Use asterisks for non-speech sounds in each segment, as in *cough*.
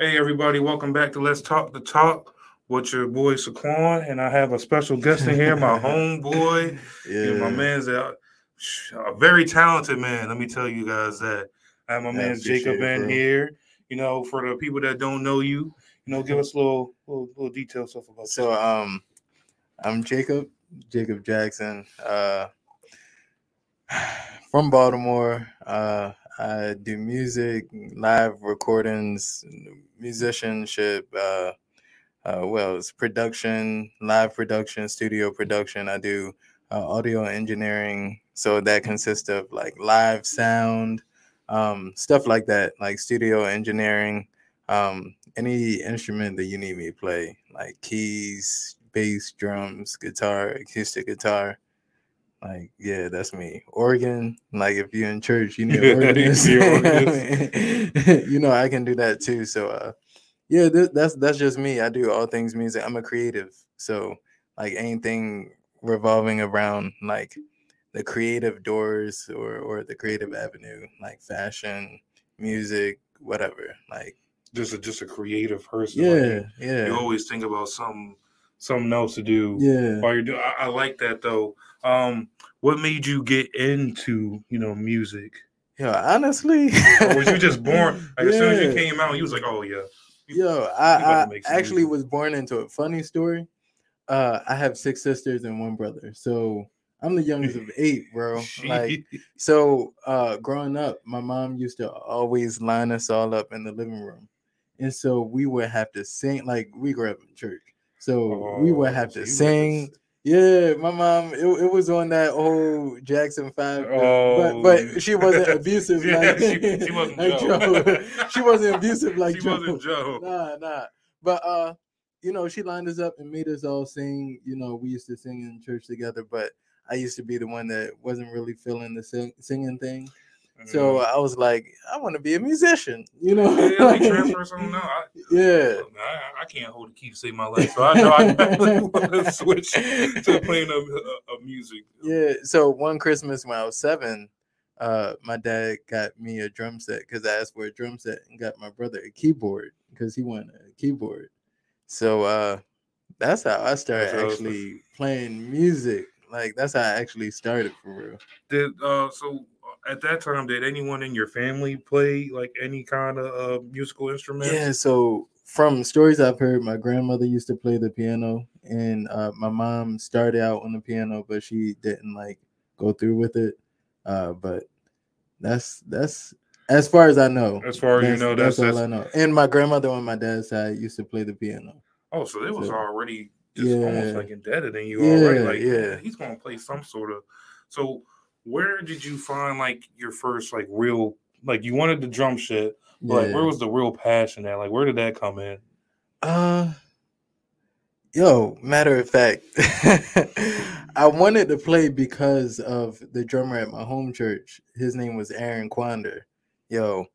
Hey everybody, welcome back to Let's Talk the Talk with your boy Saquon, and I have a special guest in here, my *laughs* homeboy. yeah, my man's a, a, very talented man. Let me tell you guys that. I have my man Jacob in here. You know, for the people that don't know you, you know, give *laughs* us a little little, little detail stuff about. So, that. um, I'm Jacob, Jacob Jackson, uh, *sighs* from Baltimore. Uh, I do music, live recordings, musicianship, uh, uh, well, it's production, live production, studio production. I do uh, audio engineering. So that consists of like live sound, um, stuff like that, like studio engineering, um, any instrument that you need me to play, like keys, bass, drums, guitar, acoustic guitar. Like, yeah, that's me. Organ, like if you're in church, you need organist. *laughs* *laughs* you know, I can do that too. So uh yeah, th- that's that's just me. I do all things music. I'm a creative. So like anything revolving around like the creative doors or or the creative avenue, like fashion, music, whatever. Like just a just a creative person. Yeah, like yeah. You always think about something something else to do. Yeah. While you're doing, I, I like that though. Um, what made you get into you know music? Yeah, honestly, or was you just born? *laughs* Like, yeah. As soon as you came out, you was like, "Oh yeah." Yo, I, I actually music. was born into a funny story. Uh, I have six sisters and one brother, so I'm the youngest of eight, bro. *laughs* Like, so uh, growing up, my mom used to always line us all up in the living room, and so we would have to sing. Like, we grew up in church, so oh, we would have to sing. Yeah, my mom. It, it was on that old Jackson Five, oh. but, but she wasn't *laughs* abusive yeah, like she, she wasn't *laughs* like Joe. Joe. *laughs* she wasn't abusive like she Joe. wasn't Joe. Nah, nah. But uh, you know, she lined us up and made us all sing. You know, we used to sing in church together, but I used to be the one that wasn't really feeling the sing- singing thing. So mm-hmm. I was like, I want to be a musician, you know. Yeah, like transfers, I don't. I, yeah, I, I, can't hold a key to save my life, so I know I *laughs* *laughs* want to switch to playing a, a, music. Yeah. So one Christmas when I was seven, uh, my dad got me a drum set because I asked for a drum set and got my brother a keyboard because he wanted a keyboard. So uh, that's how I started that's actually awesome. playing music. Like that's how I actually started for real. Did uh so at that time, did anyone in your family play like any kind of uh, musical instrument? Yeah, so from stories I've heard, my grandmother used to play the piano, and uh, my mom started out on the piano, but she didn't like go through with it. Uh, but that's that's as far as I know. As far as you know, that's, that's all I know. And my grandmother on my dad's side used to play the piano. Oh, so it was so, already just yeah, almost like indebted in you yeah, already. Like, yeah, he's gonna play some sort of. So where did you find like your first like real like you wanted the drum shit, but yeah. like, where was the real passion at? Like where did that come in? Uh yo, matter of fact, *laughs* I wanted to play because of the drummer at my home church. His name was Aaron Quander. Yo,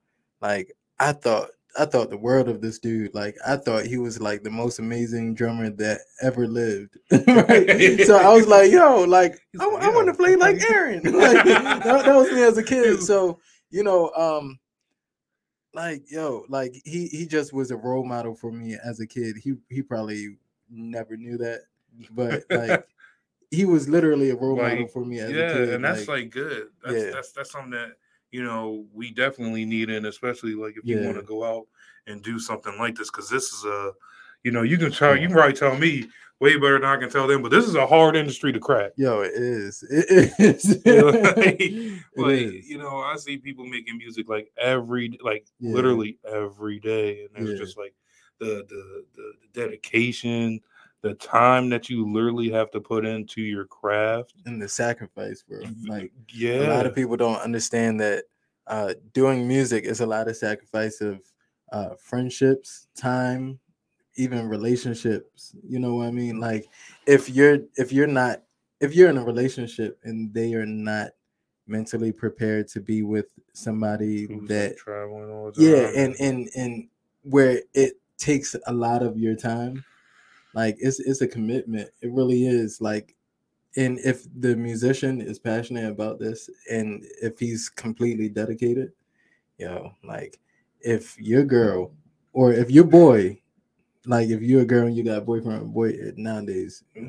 like I thought I thought the world of this dude. Like I thought he was like the most amazing drummer that ever lived. *laughs* right? so I was like, yo, like I, I want to play like Aaron. *laughs* like *laughs* that, that was me as a kid. So you know, um, like yo, like he he just was a role model for me as a kid. He he probably never knew that, but like he was literally a role like, model for me as yeah, a kid. and that's like, like good. That's, yeah. that's that's something that you know, we definitely need it, especially like if you want to go out and do something like this, because this is a, you know, you can try, you can probably tell me way better than I can tell them, but this is a hard industry to crack. Yo, it is. It is. *laughs* like, *laughs* like is. you know, I see people making music like every, like yeah. literally every day, and it's yeah. just like the the the dedication the time that you literally have to put into your craft and the sacrifice, bro. Like, yeah, a lot of people don't understand that uh, doing music is a lot of sacrifice of uh, friendships, time, even relationships. You know what I mean? Like, if you're if you're not if you're in a relationship and they are not mentally prepared to be with somebody Who's that traveling all the time. yeah and and and where it takes a lot of your time like it's it's a commitment. It really is. Like, and if the musician is passionate about this, and if he's completely dedicated, yo, like if your girl or if your boy, like if you're a girl and you got a boyfriend, boy nowadays. but,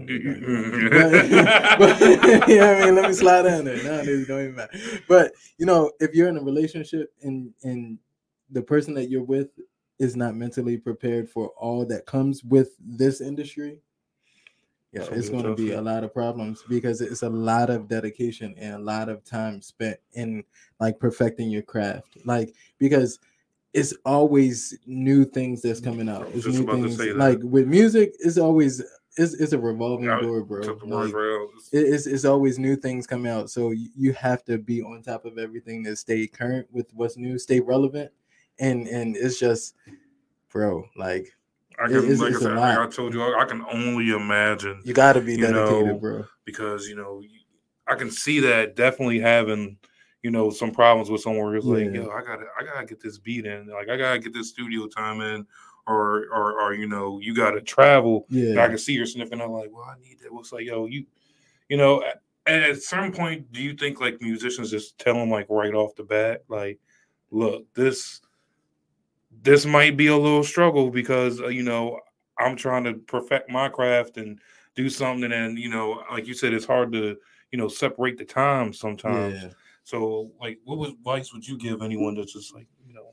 but, yeah, I mean, let me slide down there. Nowadays, don't even matter. But you know, if you're in a relationship and and the person that you're with is not mentally prepared for all that comes with this industry, yeah, it's going to be a lot of problems because it's a lot of dedication and a lot of time spent in like perfecting your craft. Like because it's always new things that's coming out. It's new things. Like with music, it's always it's, it's a revolving yeah, door, bro. Like, it's it's always new things coming out. So you have to be on top of everything to stay current with what's new, stay relevant, and and it's just, bro, like I can, it's, like, it's I, said, like I told you, I, I, can only imagine. You got to be dedicated, know, bro. Because you know, I can see that definitely having, you know, some problems with someone it's yeah. like, yo, I gotta, I gotta get this beat in, like I gotta get this studio time in, or, or, or you know, you gotta travel. Yeah, I can see you're sniffing. I'm like, well, I need that. What's like, yo, you, you know, at, at some point, do you think like musicians just tell them like right off the bat, like, look, this this might be a little struggle because uh, you know I'm trying to perfect my craft and do something, and you know, like you said, it's hard to you know separate the time sometimes. Yeah. So, like, what advice would you give anyone that's just like you know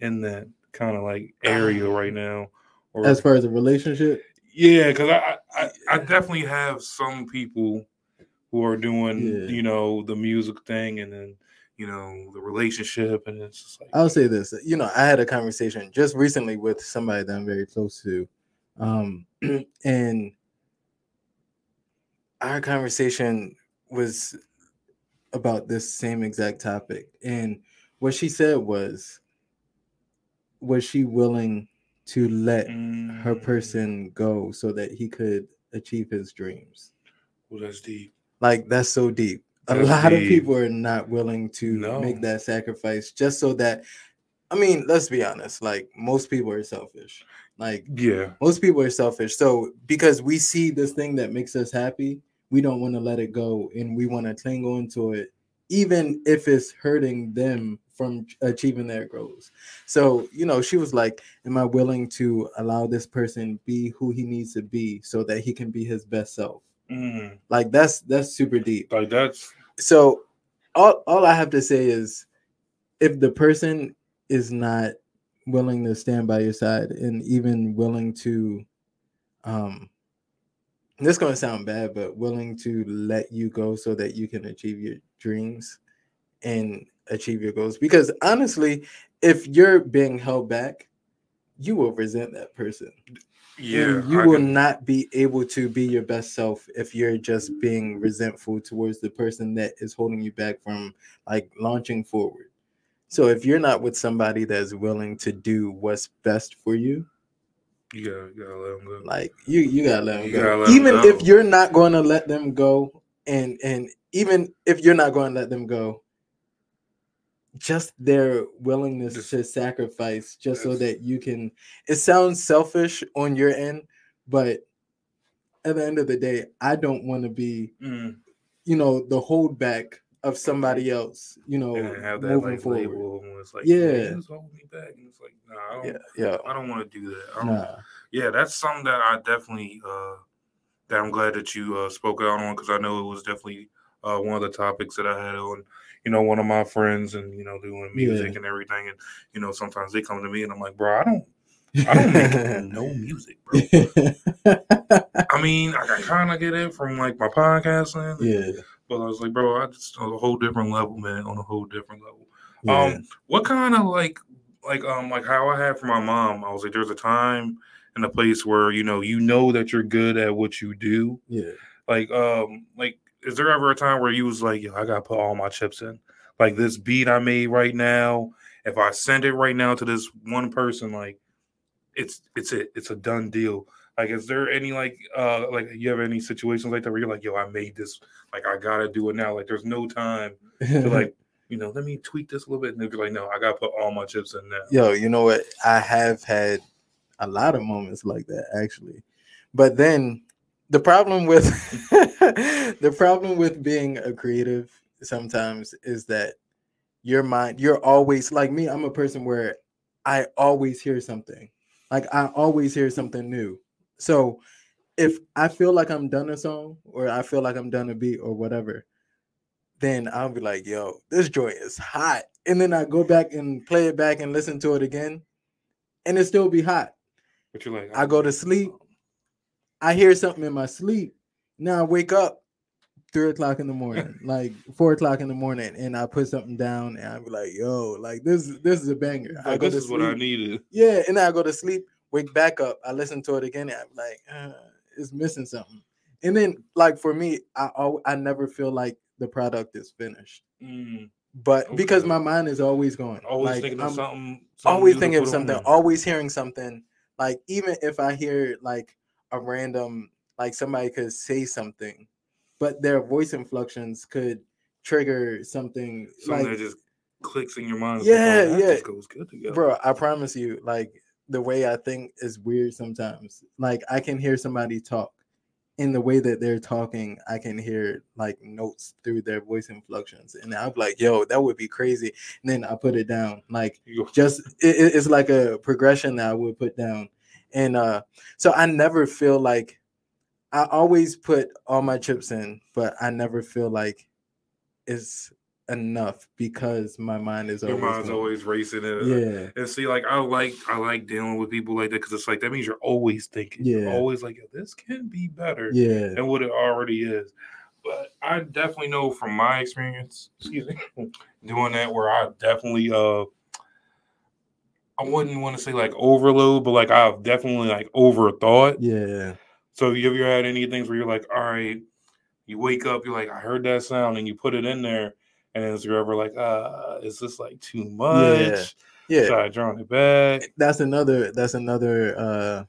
in that kind of like area *sighs* right now? Or as far as a relationship, yeah, because I, I I definitely have some people who are doing yeah. you know the music thing, and then you know, the relationship. And it's just like, I'll say this, you know, I had a conversation just recently with somebody that I'm very close to. Um, *clears throat* and our conversation was about this same exact topic. And what she said was, was she willing to let mm. her person go so that he could achieve his dreams? Well, that's deep. Like that's so deep a lot of people are not willing to no. make that sacrifice just so that I mean, let's be honest, like most people are selfish. Like yeah. Most people are selfish. So because we see this thing that makes us happy, we don't want to let it go and we want to cling on to it even if it's hurting them from achieving their goals. So, you know, she was like, Am I willing to allow this person be who he needs to be so that he can be his best self? Mm. Like that's that's super deep. Like that's so all all I have to say is if the person is not willing to stand by your side and even willing to um this is going to sound bad but willing to let you go so that you can achieve your dreams and achieve your goals. Because honestly if you're being held back you will resent that person yeah, you I will can... not be able to be your best self if you're just being resentful towards the person that is holding you back from like launching forward. So if you're not with somebody that's willing to do what's best for you, you gotta, you gotta let them go. Like you, you gotta let them you go. Let even them go. if you're not going to let them go, and and even if you're not going to let them go, just their willingness just, to sacrifice just so that you can it sounds selfish on your end but at the end of the day i don't want to be mm. you know the holdback of somebody else you know have that moving like forward. label it's like yeah hold me back and it's like nah, I don't, yeah yeah i don't want to do that nah. yeah that's something that i definitely uh that i'm glad that you uh spoke out on because i know it was definitely uh one of the topics that i had on you know, one of my friends and, you know, doing music yeah. and everything. And, you know, sometimes they come to me and I'm like, bro, I don't, *laughs* I don't make no music, bro. *laughs* I mean, I, I kind of get it from like my podcasting. Yeah. But I was like, bro, I just on a whole different level, man, on a whole different level. Yeah. Um, what kind of like, like, um, like how I had for my mom, I was like, there's a time and a place where, you know, you know that you're good at what you do. Yeah. Like, um, like is there ever a time where you was like, yo, I gotta put all my chips in? Like this beat I made right now, if I send it right now to this one person, like it's it's it, it's a done deal. Like, is there any like uh like you have any situations like that where you're like, yo, I made this, like I gotta do it now. Like there's no time to *laughs* like, you know, let me tweak this a little bit. And they're like, no, I gotta put all my chips in now. Yo, you know what? I have had a lot of moments like that actually. But then the problem with *laughs* the problem with being a creative sometimes is that your mind you're always like me i'm a person where I always hear something. Like I always hear something new. So if I feel like I'm done a song or I feel like I'm done a beat or whatever, then I'll be like, yo, this joint is hot. And then I go back and play it back and listen to it again, and it still be hot. But you're like, I go to sleep. I hear something in my sleep. Now I wake up three o'clock in the morning, *laughs* like four o'clock in the morning, and I put something down and I'm like, yo, like this this is a banger. Like, I go this is what I needed. Yeah, and then I go to sleep, wake back up, I listen to it again, and I'm like, uh, it's missing something. And then, like for me, I I never feel like the product is finished, Mm, but because my mind is always going, always like, thinking I'm of something. something always thinking of something, always hearing something. Like even if I hear like a random, like somebody could say something, but their voice inflections could trigger something. Something like that just clicks in your mind. It's like, Yeah, oh, yeah. goes good together. bro i promise you like the way i think is weird sometimes like i can hear somebody talk in the way that they're talking i can hear like notes through their voice inflections and i'm like yo that would be crazy and then i put it down like just it- it's like a progression that i would put down and uh so i never feel like i always put all my chips in but i never feel like it's enough because my mind is your always mind's going. always racing. And, yeah And see, like I like I like dealing with people like that because it's like that means you're always thinking. You're Yeah. always like, this can be better yeah than what it already is. But I definitely know from my experience, excuse me, *laughs* doing that where I definitely uh I wouldn't want to say like overload, but like I've definitely like overthought. Yeah. So have you ever had any things where you're like, all right, you wake up, you're like, I heard that sound, and you put it in there, and is you ever like, uh, is this like too much? Yeah. Should I drawn it back? That's another that's another uh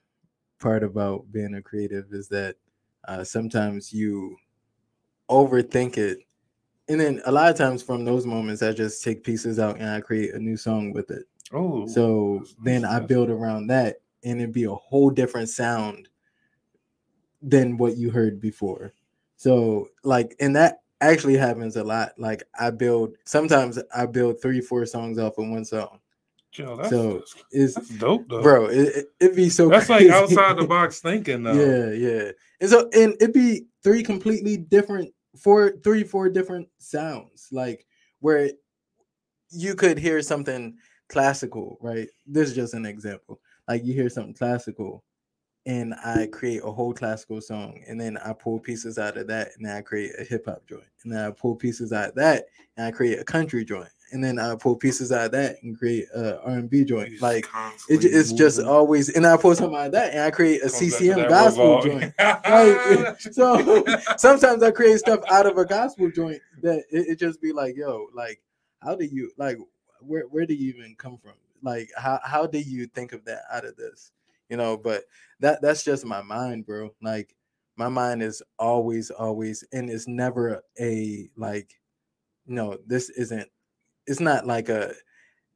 part about being a creative is that uh sometimes you overthink it. And then a lot of times from those moments I just take pieces out and I create a new song with it. Oh, So then I build around that and it'd be a whole different sound than what you heard before. So like and that actually happens a lot. Like I build sometimes I build three, four songs off of one song. Yo, that's, so It's that's dope though, bro, it, it, it'd be so That's like outside the box *laughs* thinking though. Yeah, yeah. And so and it'd be three completely different four three, four different sounds. Like where you could hear something classical, right? This is just an example. Like you hear something classical and I create a whole classical song, and then I pull pieces out of that, and then I create a hip hop joint, and then I pull pieces out of that, and I create a country joint, and then I pull pieces out of that and create a R and B joint. just Like it, it's just always, and I pull something out of that, and I create a Comes CCM gospel revolve. joint. *laughs* Like, *laughs* so *laughs* sometimes I create stuff out of a gospel joint that it, it just be like, yo, like, how do you like where where do you even come from? Like, how how do you think of that out of this? You know, but that that's just my mind, bro. Like my mind is always, always, and it's never a like, no, this isn't it's not like a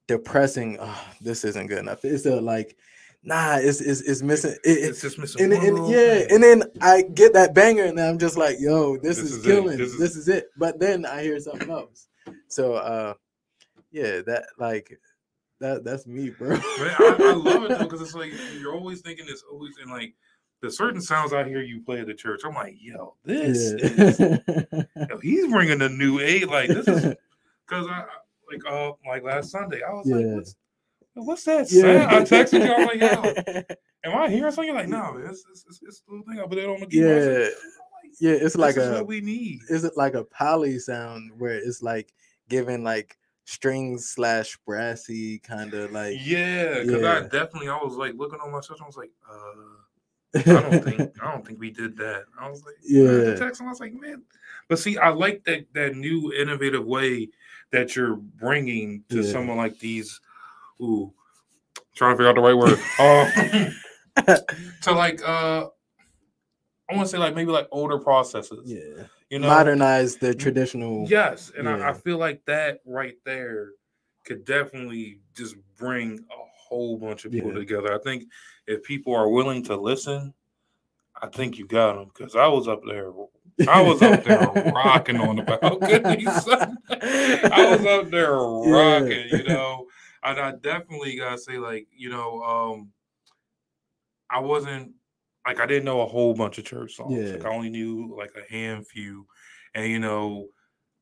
depressing, oh, this isn't good enough. It's a like, nah, it's it's, it's missing it, it- it's just missing and, and yeah, and then I get that banger, and then I'm just like, "Yo, this, This is, is killing. This This is- is... it." But then I hear something else. So, uh, yeah, that like that that's me, bro. I, I love it though *laughs* because it's like you're always thinking it's always in like the certain sounds I hear you play at the church. I'm like, yo, this is *laughs* yo he's bringing a new age. Like this is *laughs* because I like uh like last Sunday I was like, Yeah. what's what's that sound? yeah. I texted you. I was like, yo, am I hearing something? You're like, no, man, it's it's, it's, it's the little thing. I put it on the keyboard. Yeah. like, yeah, it's this like is a what we need. is it like a poly sound where it's like giving like strings slash brassy kind of like Yeah, because I definitely I was like looking on my stuff. I was like, uh, I don't think *laughs* I don't think we did that. I was like, I Yeah. text him. I was like, man, but see, I like that that new innovative way that you're bringing to Yeah. someone like these. Ooh, trying to figure out the right word. Um, *laughs* to like, uh, I want to say like maybe like older processes. yeah You know, modernize the traditional Yes, and I, Yeah. I feel like that right there could definitely just bring a whole bunch of people Yeah. together. I think if people are willing to listen, I think you got them because I was up there. I was up there *laughs* rocking on the balcony. *laughs* I was up there rocking, you know. And I definitely gotta say, like, you know, um, I wasn't like I didn't know a whole bunch of church songs. Yeah. Like I only knew like a hand few. And you know,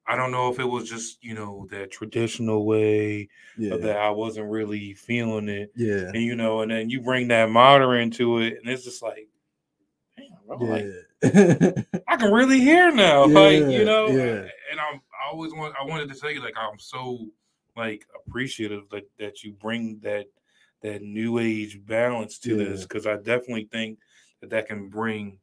I don't know if it was just, you know, that traditional way Yeah. that I wasn't really feeling it. Yeah. And you know, and then you bring that modern into it, and it's just like, damn, bro, like *laughs* I can really hear now. *laughs* like, you know, yeah. and I'm I always want I wanted to tell you like I'm so like appreciative that that you bring that that new age balance to this because I definitely think that that can bring,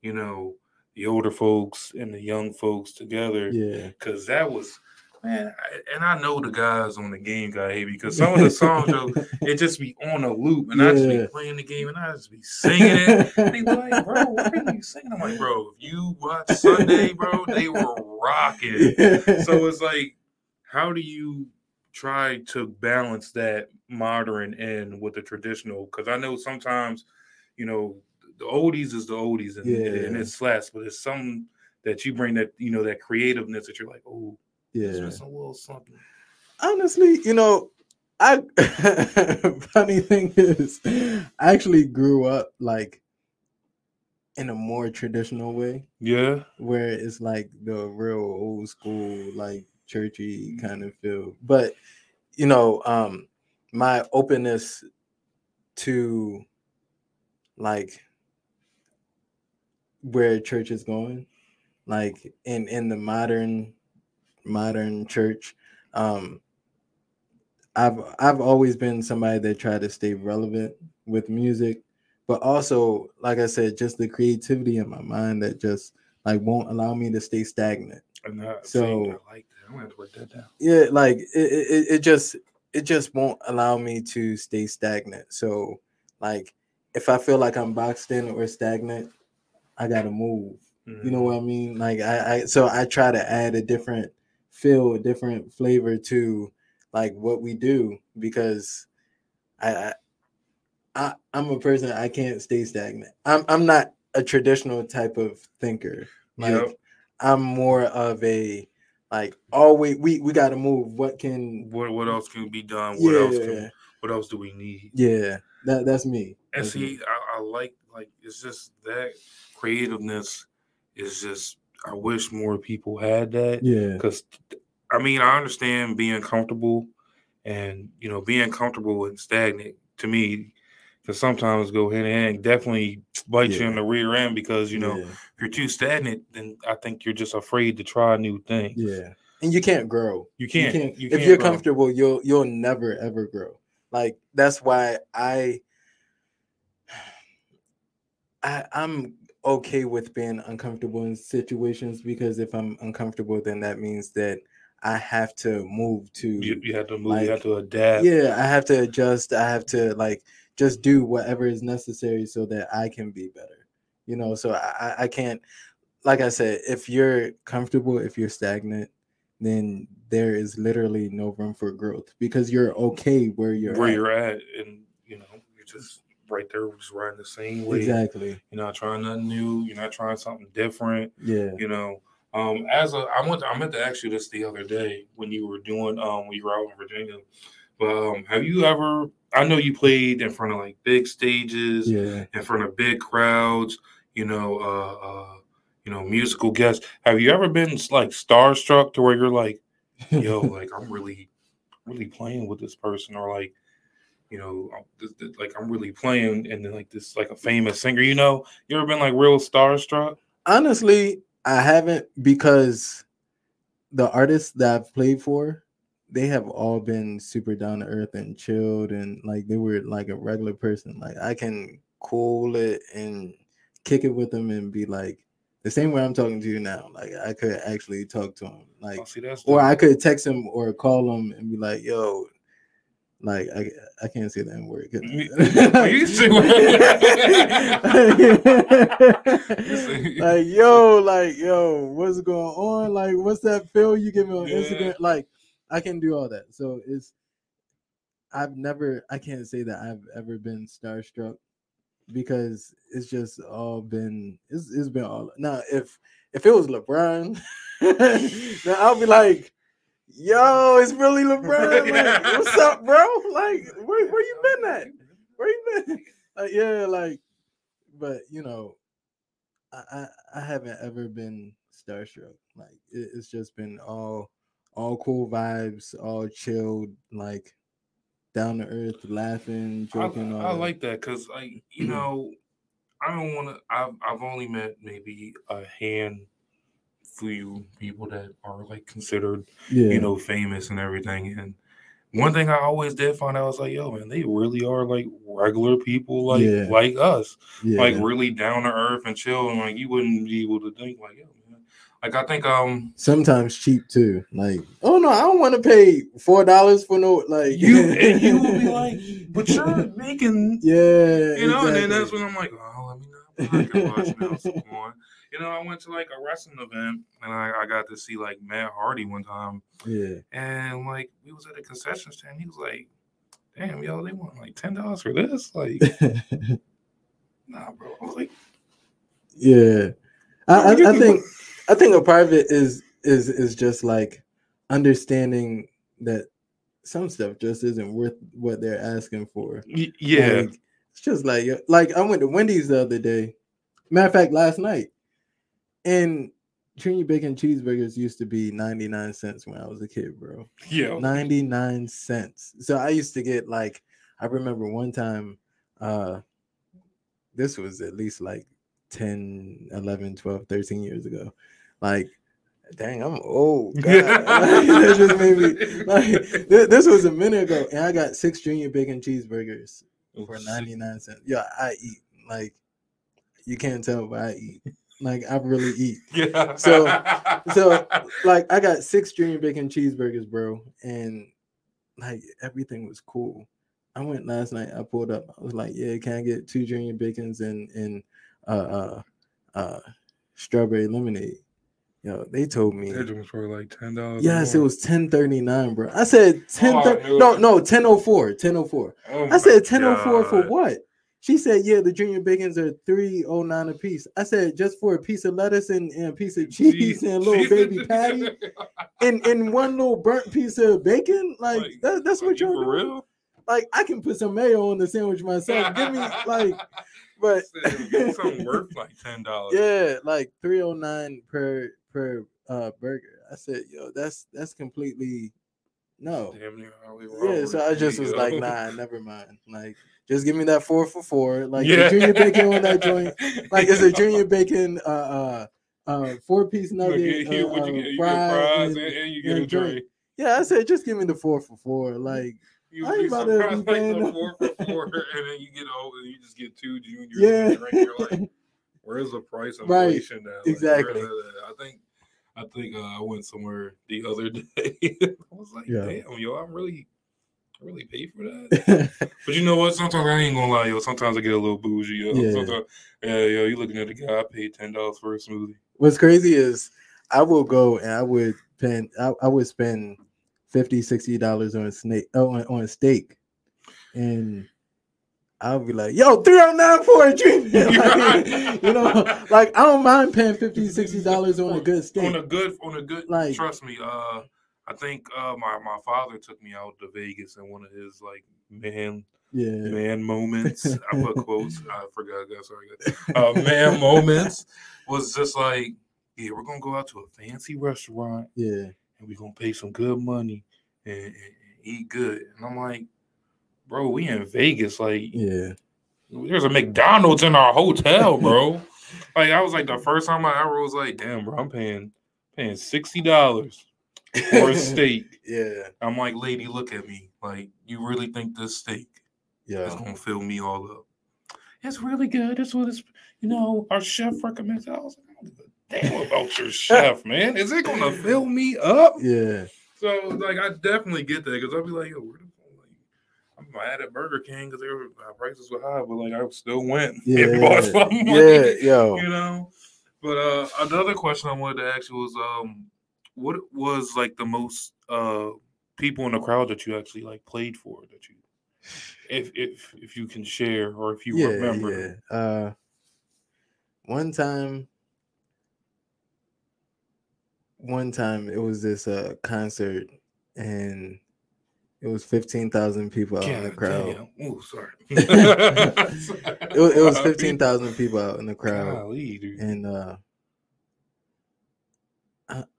you know, the older folks and the young folks together yeah. because that was man, I, and I know the guys on the game got hate because some of the songs though, *laughs* it just be on a loop, and I just be playing the game and I just be singing it. And they be like, bro, what are you singing? I'm like, bro, if you watch Sunday, bro, they were rocking. So *laughs* it's like, how do you try to balance that modern and with the traditional? Because I know sometimes, you know, the oldies is the oldies and, and Yeah. it slaps, but it's something that you bring that, you know, that creativeness that you're like, oh, yeah. just a little something. honestly, you know, I *laughs* funny thing is, I actually grew up like in a more traditional way, Yeah. where it's like the real old school, like churchy kind of feel. But you know, um, my openness to like where church is going, like in in the modern modern church, um, I've I've always been somebody that tried to stay relevant with music, but also, like I said, just the creativity in my mind that just like won't allow me to stay stagnant. And So- like that. I'm gonna have to write that down. Yeah, like it, it, it just it just won't allow me to stay stagnant. So like if I feel like I'm boxed in or stagnant, I gotta move. You know what mm. I mean? Like I, I so I try to add a different feel, a different flavor to like what we do because I, I I I'm a person I can't stay stagnant. I'm I'm not a traditional type of thinker. Like Yep. I'm more of a like always we we got to move. What can What what else can be done? What else yeah can what else do we need? yeah that that's me. And That's me. see, I, I like like it's just that creativeness is just I wish more people had that. yeah because I mean I understand being comfortable and you know being comfortable and stagnant to me can sometimes go hand in hand definitely bite you in the rear end because you know yeah, if you're too stagnant then I think you're just afraid to try new things. yeah, and you can't grow. You You can't. can't, You if can't you're grow. comfortable, you'll you'll never ever grow. Like that's why I *sighs* I I'm okay with being uncomfortable in situations because if I'm uncomfortable, then that means that I have to move to You, you have to move. you have to adapt. yeah, I have to adjust. I have to like just do whatever is necessary so that I can be better. You know, so I I- can't like I said, if you're comfortable, if you're stagnant, then there is literally no room for growth because you're okay where you're where at. you're at, and you know you're just right there, just riding the same way. exactly. You're not trying nothing new. You're not trying something different. Yeah. you know um as a i went to, i meant to ask you this the other day when you were doing um when you were out in virginia but um have you ever i know you played in front of like big stages Yeah. in front of big crowds you know uh uh you know musical guests have you ever been like starstruck to where you're like *laughs* yo like i'm really really playing with this person or like you know uh, this- like i'm really playing and then like this like a famous singer you know you ever been like real starstruck Honestly, I haven't because the artists that I've played for, they have all been super down to earth and chilled and like they were like a regular person. Like I can cool it and kick it with them and be like the same way I'm talking to you now. Like I could actually talk to him. Like oh, see or. I could text him or call him and be like, yo, like I I can't say word. You *laughs* *laughs* see what- *laughs* like yo, like yo, what's going on? Like, what's that feel you give me on Yeah. Instagram? Like, I can do all that. So it's I've never I can't say that I've ever been starstruck because it's just all been it's, it's been all now if if it was LeBron then I'll be like yo, it's really LeBron. *laughs* Like, what's up, bro? Like, where where you been at? Where you been? *laughs* Like, yeah, like, but you know, I I, I haven't ever been starstruck. Like, it, it's just been all all cool vibes, all chilled, like down to earth, laughing, joking. I, I like that because, like, you know, I don't want to. I've I've only met maybe a hand few people that are like considered, yeah. you know, famous and everything. And one thing I always did find out was like, yo, man, they really are like regular people, like yeah. like us, yeah. like really down to earth and chill. And like you wouldn't be able to think like, yo, man. Like I think um sometimes cheap too. Like, oh no, I don't want to pay four dollars for no like you *laughs* and you will be like, but you're *laughs* making yeah, you know, exactly. and then that's when I'm like, oh, let me can watch now some more you know, I went to like a wrestling event and I, I got to see like Matt Hardy one time. Yeah. And like we was at a concession stand. He was like, damn, yo, they want like ten dollars for this. Like, *laughs* nah, bro. I was like, Yeah. I, I, I think *laughs* I think a part of it is is is just like understanding that some stuff just isn't worth what they're asking for. yeah. Like, it's just like like I went to Wendy's the other day. Matter of fact, last night and junior bacon cheeseburgers used to be 99 cents when I was a kid, bro. Yeah. 99 cents. So I used to get like I remember one time uh this was at least like 10, 11, 12, 13 years ago. Like dang, I'm old. *laughs* God. *laughs* that just made me like this was a minute ago, and I got six junior bacon cheeseburgers oh, for 99 cents. Yeah, I eat like you can't tell, but I eat. Like I really eat. *laughs* Yeah. So so *laughs* like I got six junior bacon cheeseburgers, bro, and like everything was cool. I went last night. I pulled up. I was like, "Yeah, can I get two junior bacons and and uh uh uh strawberry lemonade?" Yo, they told me that was for like ten dollars. Yes, it was ten thirty nine, bro. I said ten. Oh, no, no, ten oh four. Ten oh four. Oh I said ten oh four for what? She said, "Yeah, the junior bacons are three oh nine a piece." I said, "Just for a piece of lettuce and, and a piece of cheese and a little baby patty, and and one little burnt piece of bacon. Like, like that, that's what you're doing. Real? Like, I can put some mayo on the sandwich myself. Give me *laughs* like, but something worth like ten dollars. *laughs* Yeah, like three oh nine per per uh burger. I said, yo, that's that's completely no. yeah, so I just was like, *laughs* nah, never mind. Like, just give me that four for four. Like yeah. the junior bacon on that joint. *laughs* Like it's a junior bacon uh uh uh four piece nugget. Uh, uh, fries, and, and, you get a drink. Yeah, I said just give me the four for four. Like you I ain't about to be *laughs* paying like four for four, and then you get over, you just get two juniors. Yeah, you're like, where's the price of *laughs* right. inflation now? Like, exactly. I think I think uh, I went somewhere the other day. I was like, yeah. damn, yo, I'm really really pay for that. *laughs* but you know what? Sometimes I ain't gonna lie, yo. Sometimes I get a little bougie, yo. Yeah, Sometimes, yeah yo, you looking at a guy, I paid ten dollars for a smoothie. What's crazy is I will go and I would spend I, I would spend 50 60 dollars on a snake oh, on, on a steak and I'll be like, yo, 309 for a drink. *laughs* *laughs* like, you know, like I don't mind paying 50 60 dollars on a good steak. On a good, on a good like trust me, uh I think uh, my my father took me out to Vegas in one of his like man yeah man moments. I put *laughs* quotes. I forgot. That, Sorry. Uh, man *laughs* moments was just like yeah, we're gonna go out to a fancy restaurant. Yeah, and we're gonna pay some good money and, and, and eat good. And I'm like, bro, we in Vegas. Like, yeah, there's a McDonald's in our hotel, *laughs* bro. like I was like the first time I ever was like, damn, bro, I'm paying paying sixty dollars *laughs* or a *laughs* steak. yeah. I'm like, lady, look at me. Like, you really think this steak yeah. is gonna fill me all up? It's really good. That's what it's you know, our chef recommends. I was like, damn about your *laughs* chef, man. Is it gonna fill me up? Yeah. So like I definitely get that because I'll be like, yo, where the I'm mad at Burger King because their prices were high, but like I still went yeah, and bought something. Yeah, yo. You know. But uh another question I wanted to ask you was um what was like the most uh people in the crowd that you actually like played for that you if if if you can share or if you yeah, remember yeah. uh one time one time it was this uh concert and it was 15,000 people out in the crowd. Oh, *laughs* *laughs* sorry. it, it, was 15,000 people out in the crowd. Golly, and uh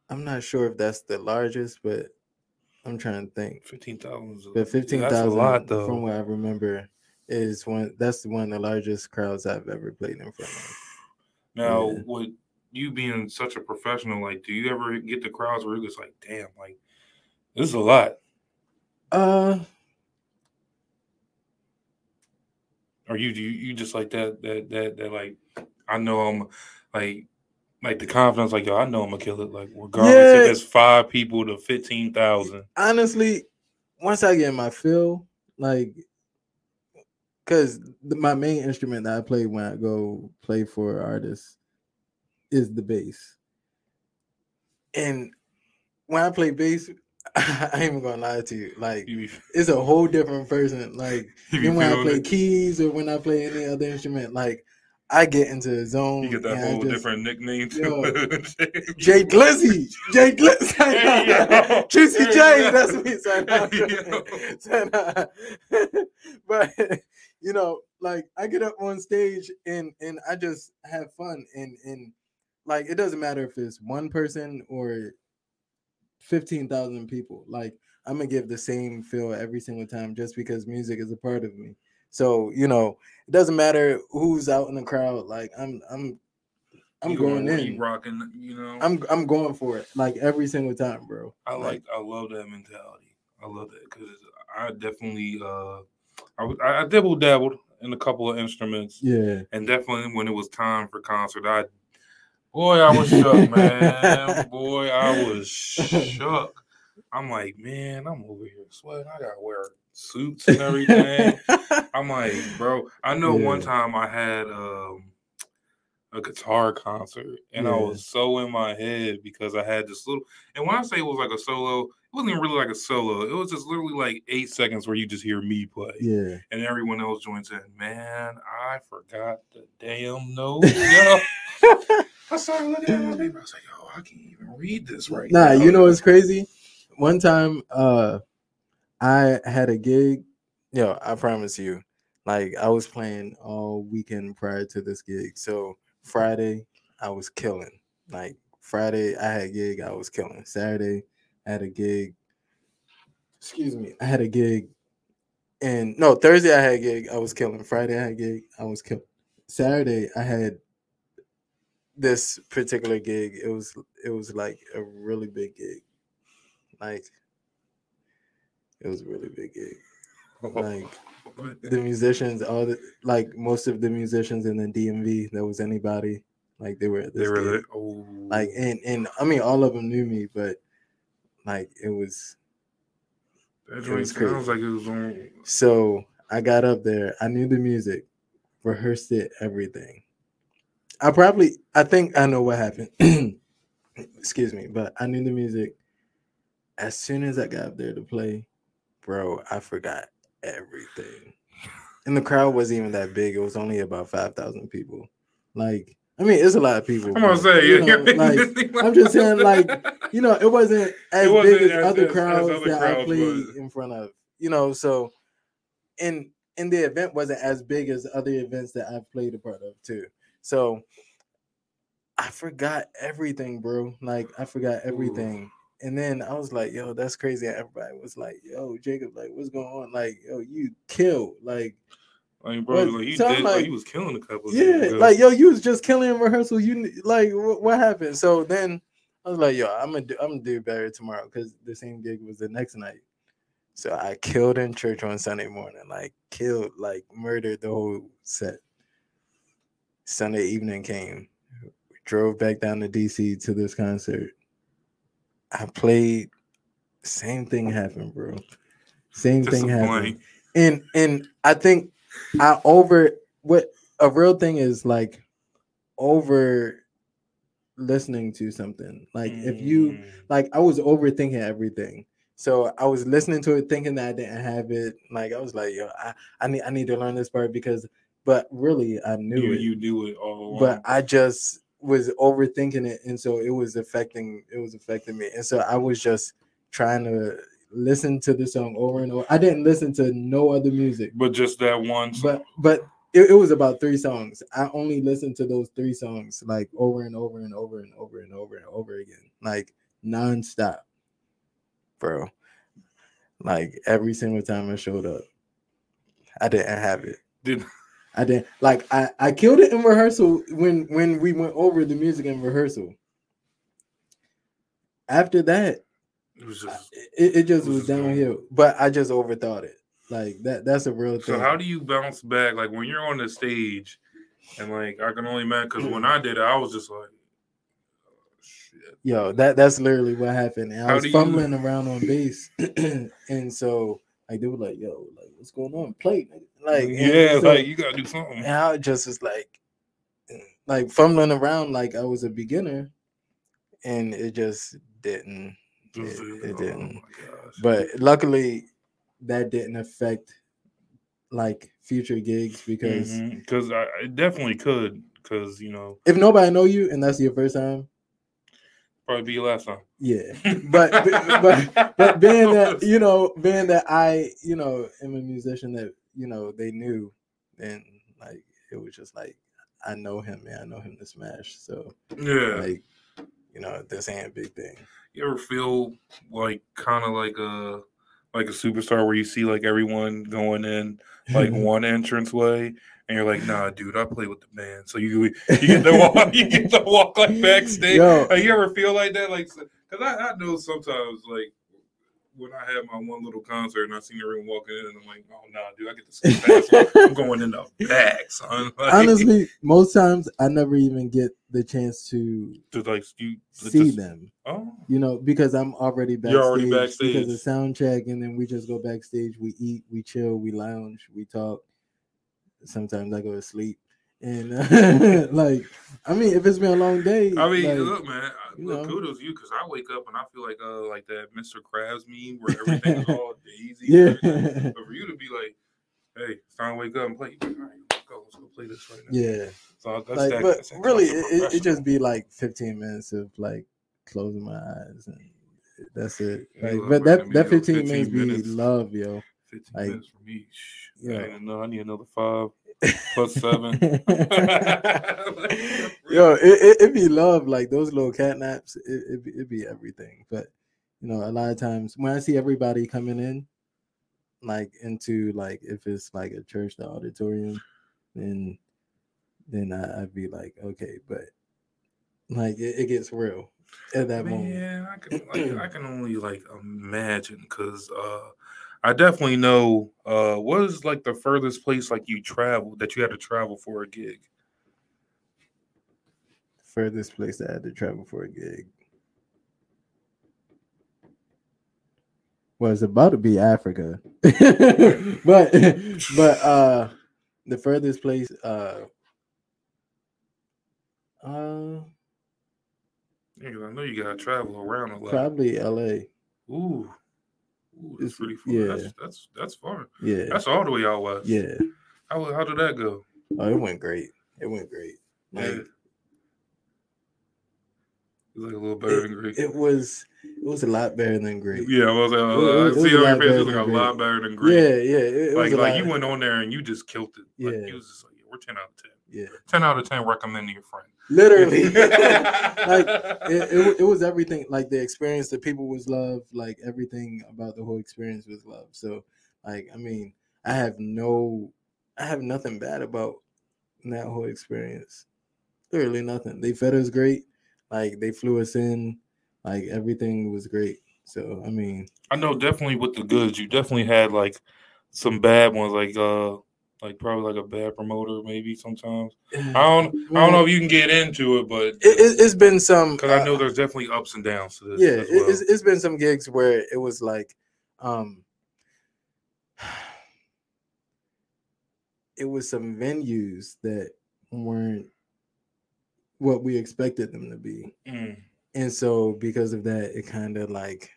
I'm not sure if that's the largest, but I'm trying to think. 15,000. But 15,000 from what I remember is one that's one of the largest crowds I've ever played in front of. Now, yeah. would you being such a professional, like, do you ever get the crowds where it's like, damn, like, this is a lot? Uh, or you you you just like that that that that like I know I'm like like the confidence like yo I know I'm gonna kill it like regardless yeah. if it's five people to fifteen thousand. Honestly, once I get my feel like because my main instrument that I play when I go play for artists is the bass. And when I play bass, *laughs* I ain't even gonna lie to you. Like it's a whole different person. Like *laughs* when I play it. keys or when I play any other instrument, like I get into the zone. You get that whole just, different nickname too. Yo, *laughs* Jay Glizzy. Jay Glizzy. *laughs* Hey, *laughs* Juicy J. That's me. So, uh, but you know, like I get up on stage and and I just have fun and and like it doesn't matter if it's one person or 15,000 people. Like I'm gonna give the same feel every single time just because music is a part of me. So, you know, it doesn't matter who's out in the crowd. Like I'm I'm I'm you going in. Rocking, you know. I'm I'm going for it like every single time, bro. I like, I love that mentality. I love that because I definitely uh I I dibble dabbled in a couple of instruments. Yeah. And definitely when it was time for concert, I Boy, I was shook, man. *laughs* Boy, I was *laughs* shook. I'm like, man, I'm over here sweating. I gotta wear suits and everything. *laughs* I'm like, bro. I know yeah. one time I had um, a guitar concert and yeah. I was so in my head because I had this little. And when I say it was like a solo, it wasn't even really like a solo. It was just literally like eight seconds where you just hear me play. Yeah. And everyone else joins in. Man, I forgot the damn. *laughs* Yeah. I started looking at my paper. I was like, "Oh, I can't even read this right nah, now." Nah, you know what's crazy? One time, uh, I had a gig. Yo, I promise you, like I was playing all weekend prior to this gig. So Friday, I was killing. Like Friday, I had a gig. I was killing. Saturday, I had a gig. Excuse me, I had a gig. And no, Thursday I had a gig. I was killing. Friday I had a gig. I was killing. Saturday I had this particular gig, it was it was like a really big gig. Like it was a really big gig. *laughs* Like the musicians, all the like most of the musicians in the DMV, there was anybody like they were at this they were gig. oh. like and and I mean all of them knew me, but like it was that it was sounds like it was on. So I got up there, I knew the music, rehearsed it, everything. I probably I think I know what happened. *clears throat* Excuse me, but I knew the music. As soon as I got up there to play, bro, I forgot everything. And the crowd wasn't even that big. It was only about five thousand people. Like, I mean, it's a lot of people. I'm gonna say, you know, *laughs* like, I'm just saying, like, you know, it wasn't *laughs* as it wasn't big as, as other crowds as other that crowds I played was. in front of. You know, so and and the event wasn't as big as other events that I've played a part of too. So I forgot everything, bro. Like I forgot everything. Ooh. And then I was like, yo, that's crazy. Everybody was like, yo, Jacob, like, what's going on? Like, yo, you killed. Like, mean, bro, like you did, like, was killing a couple. Yeah, like yo, you was just killing in rehearsal. You like what, what happened? So then I was like, yo, I'm gonna do, I'm gonna do better tomorrow because the same gig was the next night. So I killed in church on Sunday morning, like killed, like murdered the whole set. Sunday evening came, we drove back down to DC to this concert. I played, same thing happened, bro. Same thing happened. And and I think I over what a real thing is like over listening to something. Like mm. if you mm. like I was overthinking everything. So I was listening to it thinking that I didn't have it. Like I was like, yo, I, I need I need to learn this part because but really I knew you, it. You knew it all along. But I just was overthinking it, and so it was affecting it was affecting me, and so I was just trying to listen to the song over and over. I didn't listen to no other music, but just that one. Song. But but it, it, was about three songs. I only listened to those three songs like over and over and over and over and over and over again, like nonstop, bro. Like every single time I showed up, I didn't have it. Did *laughs* I didn't like I I killed it in rehearsal when when we went over the music in rehearsal. After that, it was just it, it just it was, was just downhill. But I just overthought it. Like that that's a real thing. So how do you bounce back? Like when you're on the stage and like I can only imagine because when I did it, I was just like oh, Yo, that that's literally what happened. And I was fumbling you... around on bass, *clears throat* and so like they were like, "Yo, like what's going on? Play, like yeah, so, like you gotta do something." And I just was like, like fumbling around like I was a beginner, and it just didn't it, it didn't. Oh but luckily, that didn't affect like future gigs because because mm-hmm. I definitely could because you know if nobody know you and that's your first time, probably be your last time. Yeah, *laughs* but but but being that *laughs* you know being that I you know am a musician that you know they knew and like it was just like I know him man I know him to smash so yeah like you know this ain't a big thing you ever feel like kind of like a like a superstar where you see like everyone going in like *laughs* one entrance way and you're like, nah, dude, I play with the band. So you you get to walk, *laughs* you get to walk like backstage. Yo. Like, you ever feel like that? Like, because I, I know sometimes like when I had my one little concert and I seen everyone walking in, and I'm like, oh no, nah, dude, I get to see fast. I'm going in the back, son. *laughs* Like, Honestly, most times I never even get the chance to to like you see just, them. Oh, you know, because I'm already backstage. You're already backstage because of sound check, and then we just go backstage. We eat, we chill, we lounge, we talk. Sometimes I go to sleep. And uh, *laughs* like, I mean, if it's been a long day, I mean, like, look, man, look, know. kudos you because I wake up and I feel like uh like that Mr. Krabs meme where *laughs* everything's all daisy. Yeah. But for you to be like, hey, it's time to wake up and play. All right, let's go, let's go play this right now. Yeah. So that's like, that, but that's really, it, it just be like 15 minutes of like closing my eyes and that's it. Like, but that that 15, 15 minutes, minutes be love, yo. 15 like, minutes for me. Yeah. I, know, I need another five plus seven. *laughs* *laughs* Yo, it, it, it be love like those little cat naps. It, it, it be everything. But you know, a lot of times when I see everybody coming in, like into like if it's like a church, the auditorium, then then I, would be like, okay, but like it, it gets real at that Man, moment. Yeah, I can like, I can only like imagine because uh I definitely know uh what is like the furthest place like you traveled that you had to travel for a gig. Furthest place I had to travel for a gig. Was about to be Africa. *laughs* but but uh the furthest place uh uh yeah, I know you gotta travel around a lot. Probably LA. Ooh. Ooh, that's pretty far. Yeah. That's, that's that's far. Yeah. That's all the way out west. Yeah. How how did that go? Oh, it went great. It went great. Like, yeah. It was like a little better it, than great. It was it was a lot better than great. Yeah, I was, uh, it, it, see on your face, was like a lot better than great. Yeah, yeah. like like you went on there and you just killed it. Like, yeah. You was just like, yeah, we're ten out of ten. Yeah. Ten out of ten recommend to your friend. Literally. *laughs* like it, it, it, was everything. Like the experience, the people was love. Like everything about the whole experience was love. So like I mean, I have no I have nothing bad about that whole experience. Literally nothing. They fed us great. Like they flew us in. Like everything was great. So I mean I know definitely with the goods, you definitely had like some bad ones like uh like probably like a bad promoter maybe sometimes. I don't I don't know if you can get into it, but it, has been some because I know uh, there's definitely ups and downs to this. Yeah, well. it's, it's been some gigs where it was like, um, *sighs* it was some venues that weren't what we expected them to be, mm. and so because of that, it kind of like,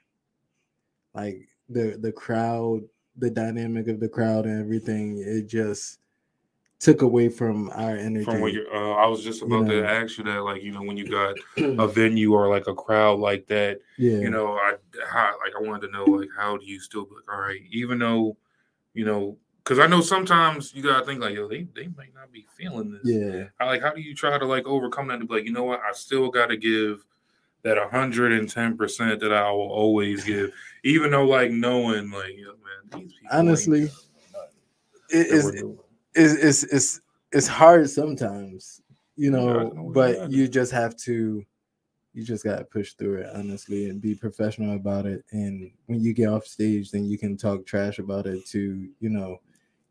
like the the crowd the dynamic of the crowd and everything, it just took away from our energy. From what you're, uh, I was just about you know, to ask you that, like, you know, when you *clears throat* got a venue or like a crowd like that, yeah, you know, I how, like I wanted to know, like, how do you still, like, all right, even though, you know, because I know sometimes you gotta think like, yo, they they might not be feeling this. Yeah, I, like, how do you try to like overcome that? To be like, you know what, I still got to give that 110% that I will always give, even though like knowing like, man, these people honestly, it is it's, it's it's it's hard sometimes, you know, yeah, but you just have to you just gotta push through it honestly and be professional about it. And when you get off stage, then you can talk trash about it to, you know,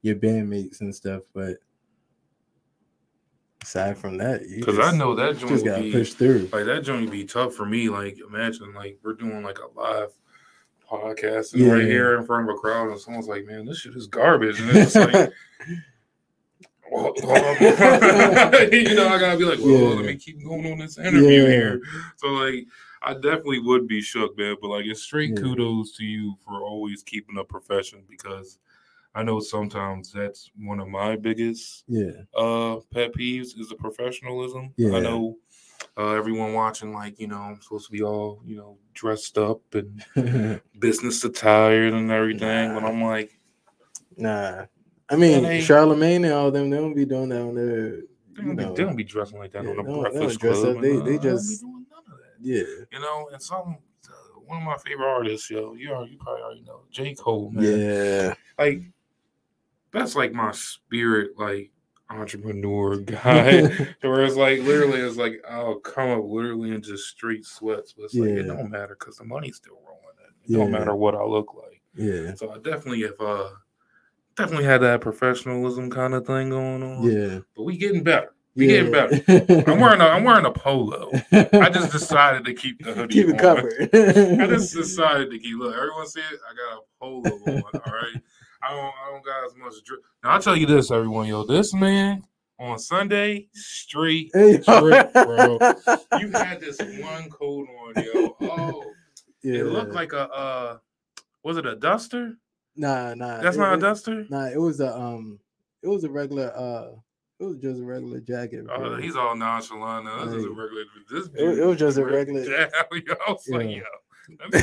your bandmates and stuff. But aside from that, because I know that joint just gotta be, push through. Like that joint would be tough for me. Like imagine like we're doing like a live podcast yeah. right here in front of a crowd, and someone's like, "Man, this shit is garbage," and it's like. *laughs* well, *laughs* you know, I gotta be like, well, yeah. let me keep going on this interview yeah. here. So like, I definitely would be shook, man. But like, it's straight yeah. kudos to you for always keeping a profession because I know sometimes that's one of my biggest yeah uh pet peeves is the professionalism. Yeah. I know uh, everyone watching, like, you know, I'm supposed to be all, you know, dressed up and *laughs* business attire and everything, nah. but I'm like, nah. I mean, they, Charlamagne and all them, they don't be doing that on their. They don't, be, they don't be dressing like that yeah, on the Breakfast Club. Up. They, they just. Yeah. You know, and some uh, one of my favorite artists, yo, you are you probably already know J Cole, man. Yeah. Like that's like my spirit, like entrepreneur *laughs* guy. *laughs* where it's like literally, it's like I'll come up literally in just straight sweats, but it's yeah. like it don't matter because the money's still rolling. It yeah. don't matter what I look like. Yeah. So I definitely have uh definitely had that professionalism kind of thing going on. Yeah. But we getting better. We yeah. getting better. *laughs* I'm wearing a I'm wearing a polo. I just decided to keep the hoodie. Keep it covered. I just decided to keep look, everyone see it? I got a polo on, all right. I don't I don't got as much drip. Now I'll tell you this, everyone, yo, this man on Sunday, straight *laughs* drip, bro. *laughs* You had this one coat on, yo. Oh, yeah. it looked like a uh was it a duster? Nah, nah. That's it, not a duster. Nah, it was a um, it was a regular uh, it was just a regular jacket. Bro. Oh, he's all nonchalant now. This like, is a regular. This it, it was just a regular. *laughs* Yo, I was yeah. like, yo.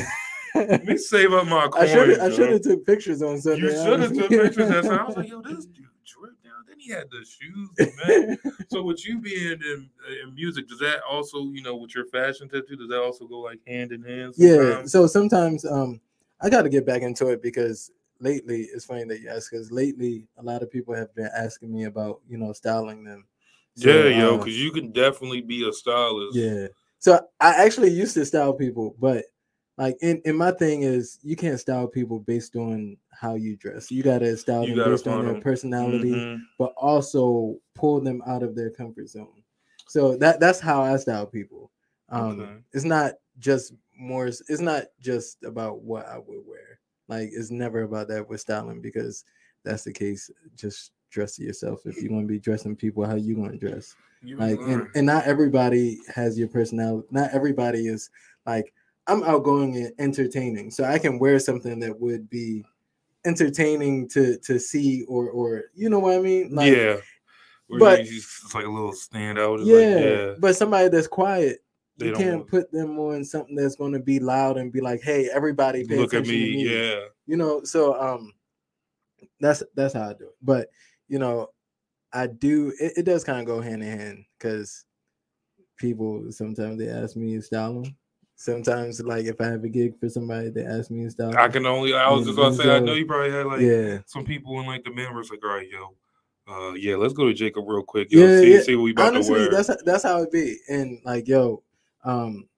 Let me, save up my coins. I should have took pictures on Sunday. You should have took pictures. That time. I was like, yo, this *laughs* dude drip down. Then he had the shoes, man. so with you being in, in music, does that also, you know, with your fashion tattoo, does that also go like hand in hand? Sometimes? Yeah. So sometimes um I got to get back into it because lately it's funny that you ask because lately a lot of people have been asking me about you know styling them. So, yeah, yo, because um, you can definitely be a stylist. Yeah. So I actually used to style people, but like and, in my thing is you can't style people based on how you dress. You gotta style you them based on their them. personality, mm-hmm. but also pull them out of their comfort zone. So that that's how I style people. Um okay. it's not just more it's not just about what I would wear. Like it's never about that with styling because that's the case. Just dress yourself. If you want to be dressing people, how you want to dress? You like and, and not everybody has your personality. Not everybody is like I'm outgoing and entertaining. So I can wear something that would be entertaining to to see or or you know what I mean? Like, yeah. but it's like a little standout. Yeah, like, yeah, but somebody that's quiet they you can't put them on something that's going to be loud and be like, "Hey, everybody, look at me. me." Yeah, you know. So um, that's that's how I do it. But you know, I do. It, it does kind of go hand in hand because people sometimes they ask me to style them. Sometimes, like if I have a gig for somebody, they ask me to style. I can only. I was just gonna say. I know you probably had like yeah. some people in like the members like, all right, yo. Uh, yeah, let's go to Jacob real quick. Yo, yeah, see, yeah. see what we about Honestly, to wear. That's that's how it be. And like, yo, um,